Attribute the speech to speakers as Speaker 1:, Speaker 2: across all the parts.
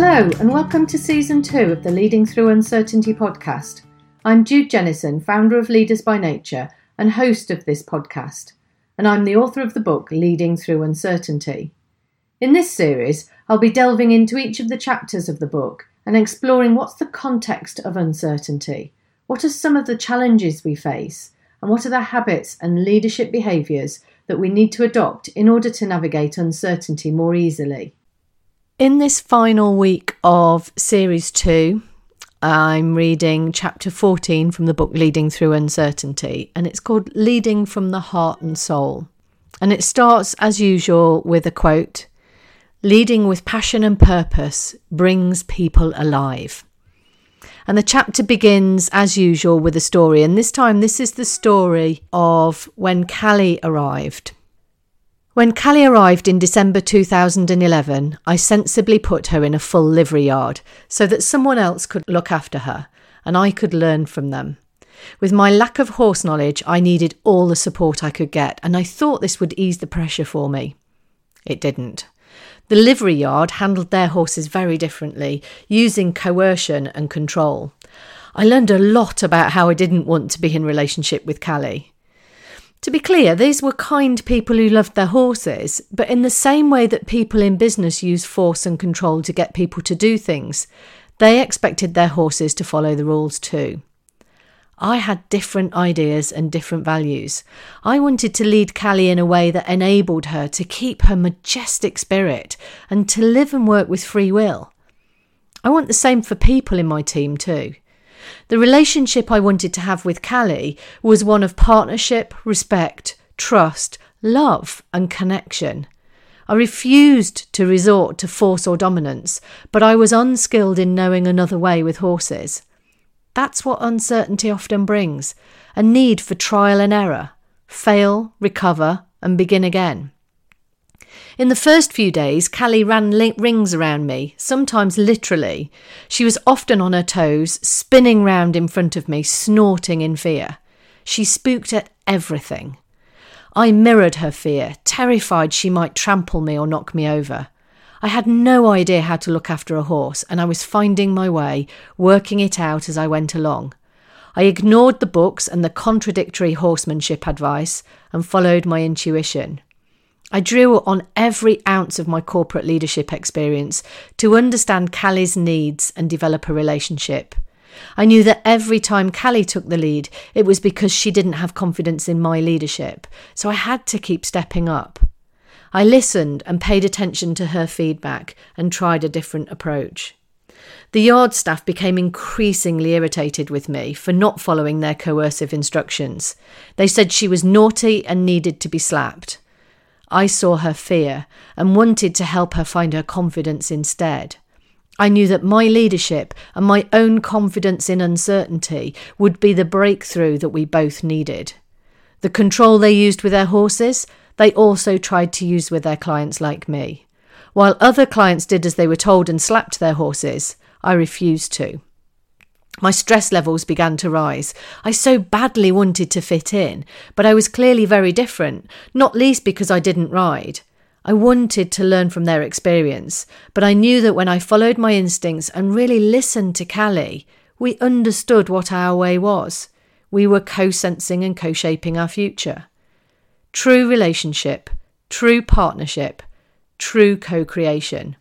Speaker 1: Hello, and welcome to season two of the Leading Through Uncertainty podcast. I'm Jude Jennison, founder of Leaders by Nature and host of this podcast, and I'm the author of the book Leading Through Uncertainty. In this series, I'll be delving into each of the chapters of the book and exploring what's the context of uncertainty, what are some of the challenges we face, and what are the habits and leadership behaviours that we need to adopt in order to navigate uncertainty more easily. In this final week of Series 2, I'm reading chapter 14 from the book Leading Through Uncertainty, and it's called Leading from the Heart and Soul. And it starts, as usual, with a quote Leading with passion and purpose brings people alive. And the chapter begins, as usual, with a story. And this time, this is the story of when Callie arrived. When Callie arrived in December 2011, I sensibly put her in a full livery yard so that someone else could look after her and I could learn from them. With my lack of horse knowledge, I needed all the support I could get, and I thought this would ease the pressure for me. It didn't. The livery yard handled their horses very differently, using coercion and control. I learned a lot about how I didn't want to be in relationship with Callie. To be clear, these were kind people who loved their horses, but in the same way that people in business use force and control to get people to do things, they expected their horses to follow the rules too. I had different ideas and different values. I wanted to lead Callie in a way that enabled her to keep her majestic spirit and to live and work with free will. I want the same for people in my team too. The relationship I wanted to have with Callie was one of partnership, respect, trust, love, and connection. I refused to resort to force or dominance, but I was unskilled in knowing another way with horses. That's what uncertainty often brings a need for trial and error, fail, recover, and begin again. In the first few days, Callie ran rings around me, sometimes literally. She was often on her toes, spinning round in front of me, snorting in fear. She spooked at everything. I mirrored her fear, terrified she might trample me or knock me over. I had no idea how to look after a horse, and I was finding my way, working it out as I went along. I ignored the books and the contradictory horsemanship advice and followed my intuition. I drew on every ounce of my corporate leadership experience to understand Callie's needs and develop a relationship. I knew that every time Callie took the lead, it was because she didn't have confidence in my leadership, so I had to keep stepping up. I listened and paid attention to her feedback and tried a different approach. The yard staff became increasingly irritated with me for not following their coercive instructions. They said she was naughty and needed to be slapped. I saw her fear and wanted to help her find her confidence instead. I knew that my leadership and my own confidence in uncertainty would be the breakthrough that we both needed. The control they used with their horses, they also tried to use with their clients like me. While other clients did as they were told and slapped their horses, I refused to. My stress levels began to rise. I so badly wanted to fit in, but I was clearly very different, not least because I didn't ride. I wanted to learn from their experience, but I knew that when I followed my instincts and really listened to Callie, we understood what our way was. We were co sensing and co shaping our future. True relationship, true partnership, true co creation.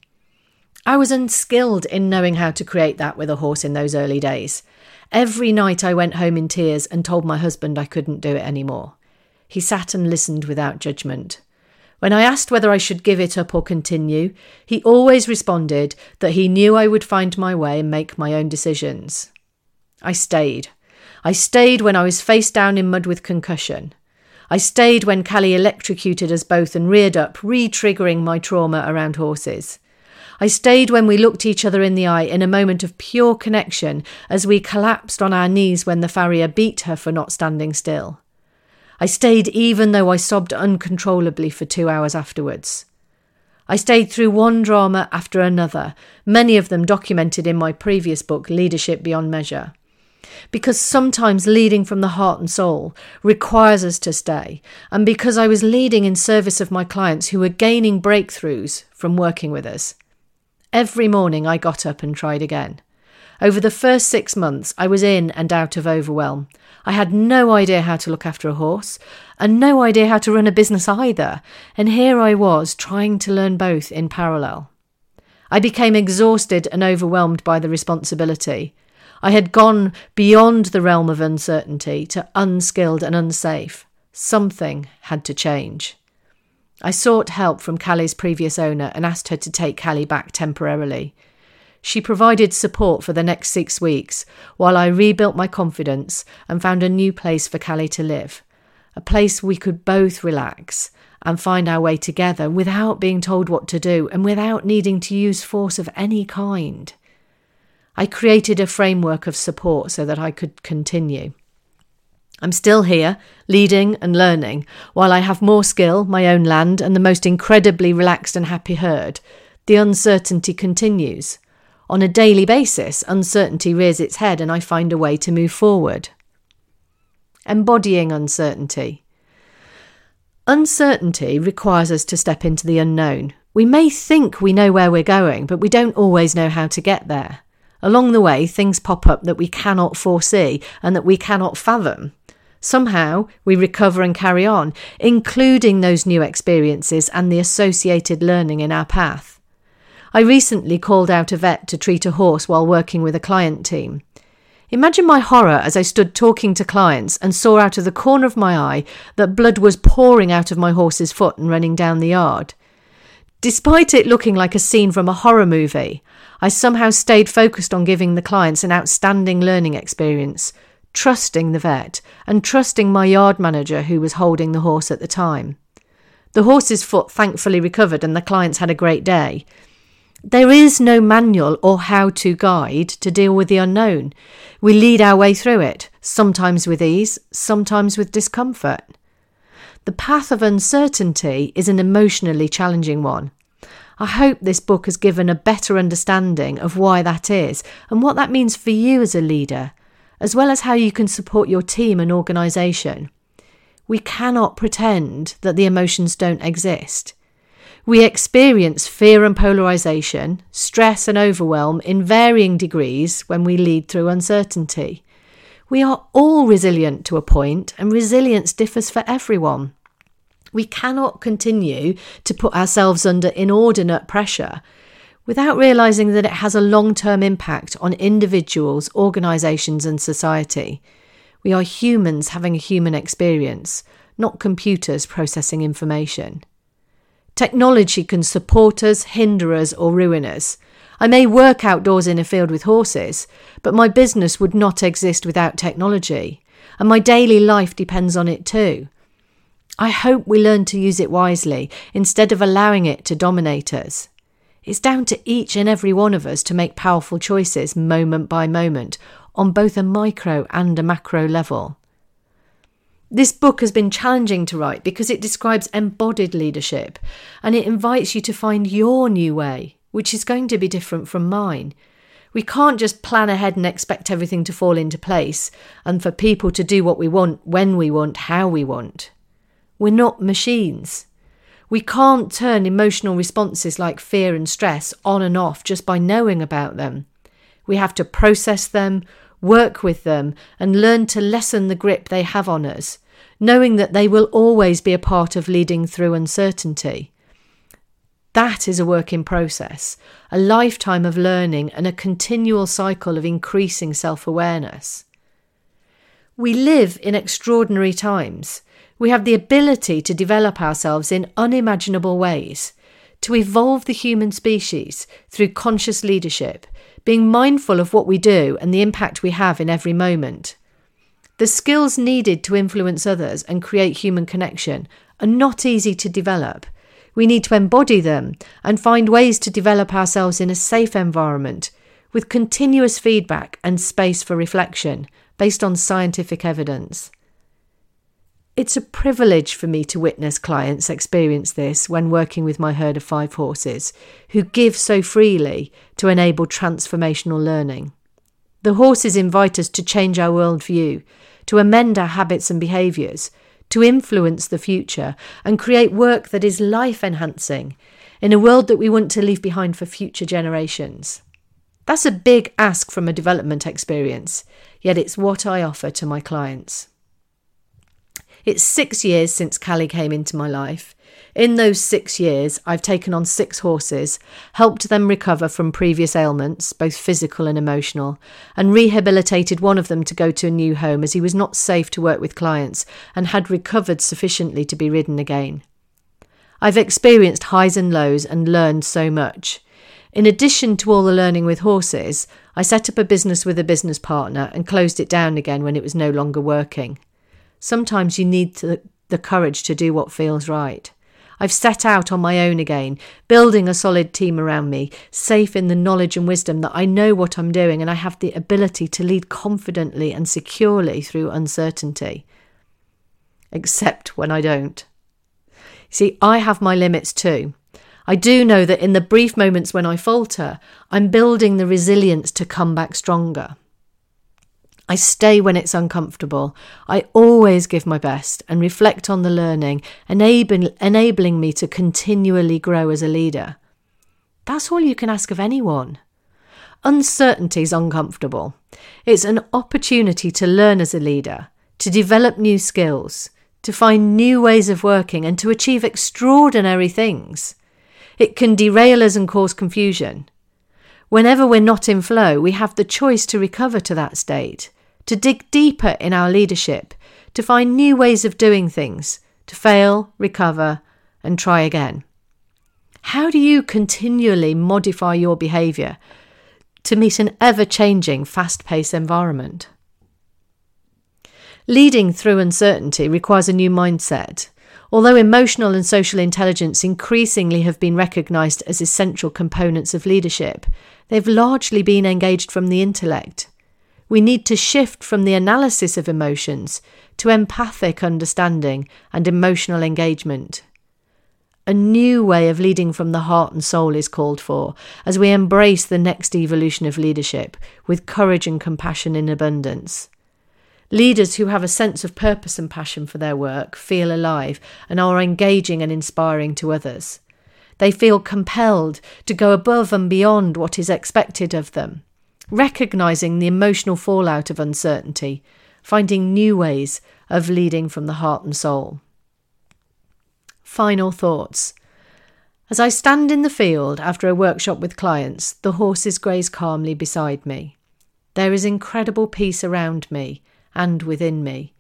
Speaker 1: I was unskilled in knowing how to create that with a horse in those early days. Every night I went home in tears and told my husband I couldn't do it anymore. He sat and listened without judgment. When I asked whether I should give it up or continue, he always responded that he knew I would find my way and make my own decisions. I stayed. I stayed when I was face down in mud with concussion. I stayed when Callie electrocuted us both and reared up, re triggering my trauma around horses. I stayed when we looked each other in the eye in a moment of pure connection as we collapsed on our knees when the farrier beat her for not standing still. I stayed even though I sobbed uncontrollably for two hours afterwards. I stayed through one drama after another, many of them documented in my previous book, Leadership Beyond Measure. Because sometimes leading from the heart and soul requires us to stay, and because I was leading in service of my clients who were gaining breakthroughs from working with us. Every morning I got up and tried again. Over the first six months, I was in and out of overwhelm. I had no idea how to look after a horse and no idea how to run a business either. And here I was trying to learn both in parallel. I became exhausted and overwhelmed by the responsibility. I had gone beyond the realm of uncertainty to unskilled and unsafe. Something had to change. I sought help from Callie's previous owner and asked her to take Callie back temporarily. She provided support for the next six weeks while I rebuilt my confidence and found a new place for Callie to live, a place we could both relax and find our way together without being told what to do and without needing to use force of any kind. I created a framework of support so that I could continue. I'm still here, leading and learning, while I have more skill, my own land, and the most incredibly relaxed and happy herd. The uncertainty continues. On a daily basis, uncertainty rears its head, and I find a way to move forward. Embodying uncertainty. Uncertainty requires us to step into the unknown. We may think we know where we're going, but we don't always know how to get there. Along the way, things pop up that we cannot foresee and that we cannot fathom. Somehow, we recover and carry on, including those new experiences and the associated learning in our path. I recently called out a vet to treat a horse while working with a client team. Imagine my horror as I stood talking to clients and saw out of the corner of my eye that blood was pouring out of my horse's foot and running down the yard. Despite it looking like a scene from a horror movie, I somehow stayed focused on giving the clients an outstanding learning experience, trusting the vet and trusting my yard manager who was holding the horse at the time. The horse's foot thankfully recovered and the clients had a great day. There is no manual or how to guide to deal with the unknown. We lead our way through it, sometimes with ease, sometimes with discomfort. The path of uncertainty is an emotionally challenging one. I hope this book has given a better understanding of why that is and what that means for you as a leader, as well as how you can support your team and organisation. We cannot pretend that the emotions don't exist. We experience fear and polarization, stress and overwhelm in varying degrees when we lead through uncertainty. We are all resilient to a point, and resilience differs for everyone. We cannot continue to put ourselves under inordinate pressure without realizing that it has a long term impact on individuals, organizations, and society. We are humans having a human experience, not computers processing information. Technology can support us, hinder us, or ruin us. I may work outdoors in a field with horses, but my business would not exist without technology, and my daily life depends on it too. I hope we learn to use it wisely instead of allowing it to dominate us. It's down to each and every one of us to make powerful choices moment by moment on both a micro and a macro level. This book has been challenging to write because it describes embodied leadership and it invites you to find your new way, which is going to be different from mine. We can't just plan ahead and expect everything to fall into place and for people to do what we want, when we want, how we want. We're not machines. We can't turn emotional responses like fear and stress on and off just by knowing about them. We have to process them, work with them, and learn to lessen the grip they have on us, knowing that they will always be a part of leading through uncertainty. That is a work in process, a lifetime of learning, and a continual cycle of increasing self awareness. We live in extraordinary times. We have the ability to develop ourselves in unimaginable ways, to evolve the human species through conscious leadership, being mindful of what we do and the impact we have in every moment. The skills needed to influence others and create human connection are not easy to develop. We need to embody them and find ways to develop ourselves in a safe environment with continuous feedback and space for reflection based on scientific evidence. It's a privilege for me to witness clients experience this when working with my herd of five horses, who give so freely to enable transformational learning. The horses invite us to change our worldview, to amend our habits and behaviours, to influence the future, and create work that is life enhancing, in a world that we want to leave behind for future generations. That's a big ask from a development experience, yet it's what I offer to my clients. It's six years since Callie came into my life. In those six years, I've taken on six horses, helped them recover from previous ailments, both physical and emotional, and rehabilitated one of them to go to a new home as he was not safe to work with clients and had recovered sufficiently to be ridden again. I've experienced highs and lows and learned so much. In addition to all the learning with horses, I set up a business with a business partner and closed it down again when it was no longer working. Sometimes you need to, the courage to do what feels right. I've set out on my own again, building a solid team around me, safe in the knowledge and wisdom that I know what I'm doing and I have the ability to lead confidently and securely through uncertainty. Except when I don't. See, I have my limits too. I do know that in the brief moments when I falter, I'm building the resilience to come back stronger. I stay when it's uncomfortable. I always give my best and reflect on the learning, enable, enabling me to continually grow as a leader. That's all you can ask of anyone. Uncertainty is uncomfortable. It's an opportunity to learn as a leader, to develop new skills, to find new ways of working, and to achieve extraordinary things. It can derail us and cause confusion. Whenever we're not in flow, we have the choice to recover to that state, to dig deeper in our leadership, to find new ways of doing things, to fail, recover, and try again. How do you continually modify your behaviour to meet an ever changing, fast paced environment? Leading through uncertainty requires a new mindset, Although emotional and social intelligence increasingly have been recognised as essential components of leadership, they've largely been engaged from the intellect. We need to shift from the analysis of emotions to empathic understanding and emotional engagement. A new way of leading from the heart and soul is called for as we embrace the next evolution of leadership with courage and compassion in abundance. Leaders who have a sense of purpose and passion for their work feel alive and are engaging and inspiring to others. They feel compelled to go above and beyond what is expected of them, recognizing the emotional fallout of uncertainty, finding new ways of leading from the heart and soul. Final thoughts. As I stand in the field after a workshop with clients, the horses graze calmly beside me. There is incredible peace around me and within me.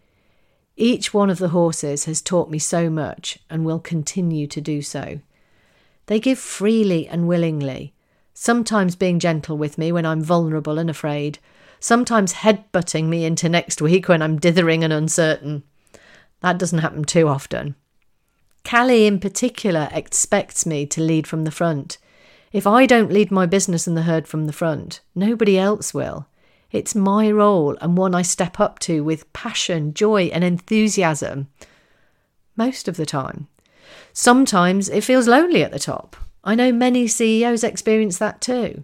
Speaker 1: Each one of the horses has taught me so much and will continue to do so. They give freely and willingly, sometimes being gentle with me when I'm vulnerable and afraid, sometimes head-butting me into next week when I'm dithering and uncertain. That doesn't happen too often. Callie, in particular, expects me to lead from the front. If I don't lead my business and the herd from the front, nobody else will. It's my role and one I step up to with passion, joy, and enthusiasm. Most of the time. Sometimes it feels lonely at the top. I know many CEOs experience that too.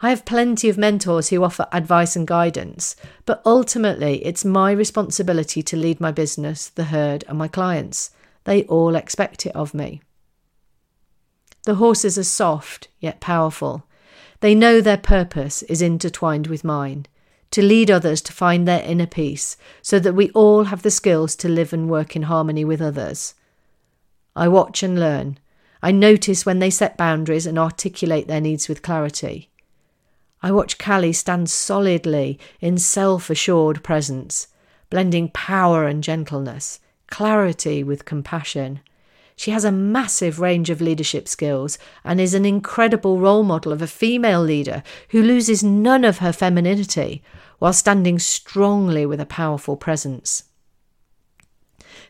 Speaker 1: I have plenty of mentors who offer advice and guidance, but ultimately it's my responsibility to lead my business, the herd, and my clients. They all expect it of me. The horses are soft yet powerful. They know their purpose is intertwined with mine to lead others to find their inner peace, so that we all have the skills to live and work in harmony with others. I watch and learn. I notice when they set boundaries and articulate their needs with clarity. I watch Callie stand solidly in self assured presence, blending power and gentleness, clarity with compassion. She has a massive range of leadership skills and is an incredible role model of a female leader who loses none of her femininity while standing strongly with a powerful presence.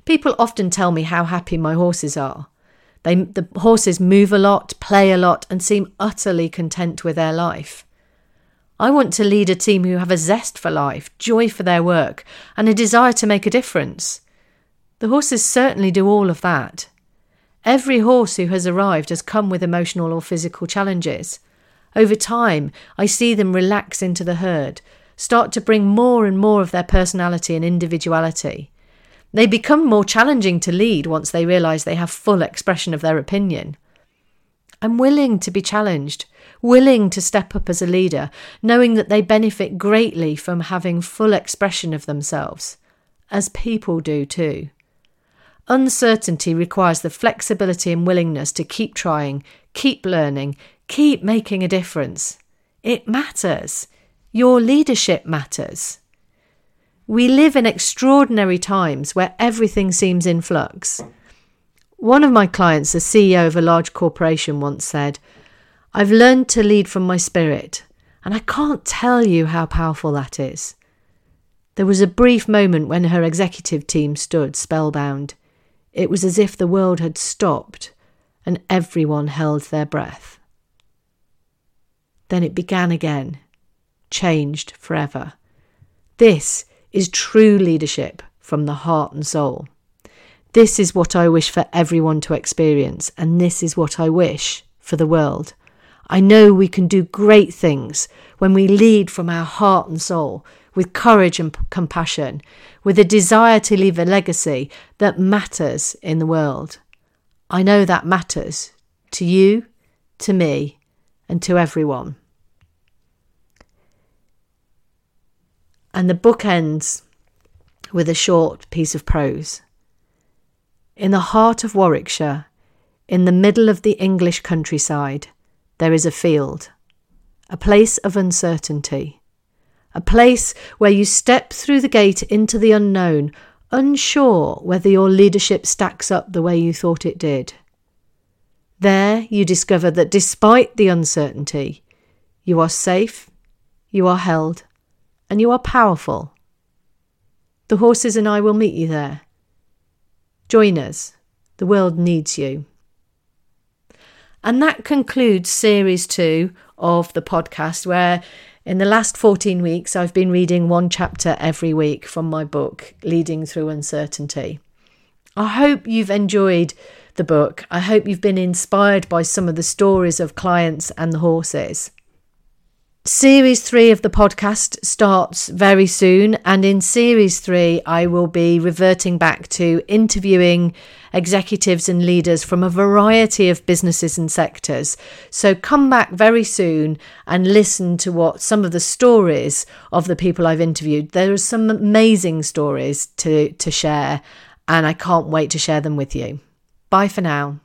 Speaker 1: People often tell me how happy my horses are. They, the horses move a lot, play a lot, and seem utterly content with their life. I want to lead a team who have a zest for life, joy for their work, and a desire to make a difference. The horses certainly do all of that. Every horse who has arrived has come with emotional or physical challenges. Over time, I see them relax into the herd, start to bring more and more of their personality and individuality. They become more challenging to lead once they realise they have full expression of their opinion. I'm willing to be challenged, willing to step up as a leader, knowing that they benefit greatly from having full expression of themselves, as people do too. Uncertainty requires the flexibility and willingness to keep trying, keep learning, keep making a difference. It matters. Your leadership matters. We live in extraordinary times where everything seems in flux. One of my clients, the CEO of a large corporation, once said, I've learned to lead from my spirit, and I can't tell you how powerful that is. There was a brief moment when her executive team stood spellbound. It was as if the world had stopped and everyone held their breath. Then it began again, changed forever. This is true leadership from the heart and soul. This is what I wish for everyone to experience, and this is what I wish for the world. I know we can do great things when we lead from our heart and soul, with courage and compassion, with a desire to leave a legacy that matters in the world. I know that matters to you, to me, and to everyone. And the book ends with a short piece of prose. In the heart of Warwickshire, in the middle of the English countryside, there is a field, a place of uncertainty a place where you step through the gate into the unknown, unsure whether your leadership stacks up the way you thought it did. There you discover that despite the uncertainty, you are safe, you are held, and you are powerful. The horses and I will meet you there. Join us. The world needs you. And that concludes series two of the podcast, where in the last 14 weeks, I've been reading one chapter every week from my book, Leading Through Uncertainty. I hope you've enjoyed the book. I hope you've been inspired by some of the stories of clients and the horses. Series three of the podcast starts very soon, and in series three, I will be reverting back to interviewing executives and leaders from a variety of businesses and sectors. So come back very soon and listen to what some of the stories of the people I've interviewed. There are some amazing stories to, to share, and I can't wait to share them with you. Bye for now.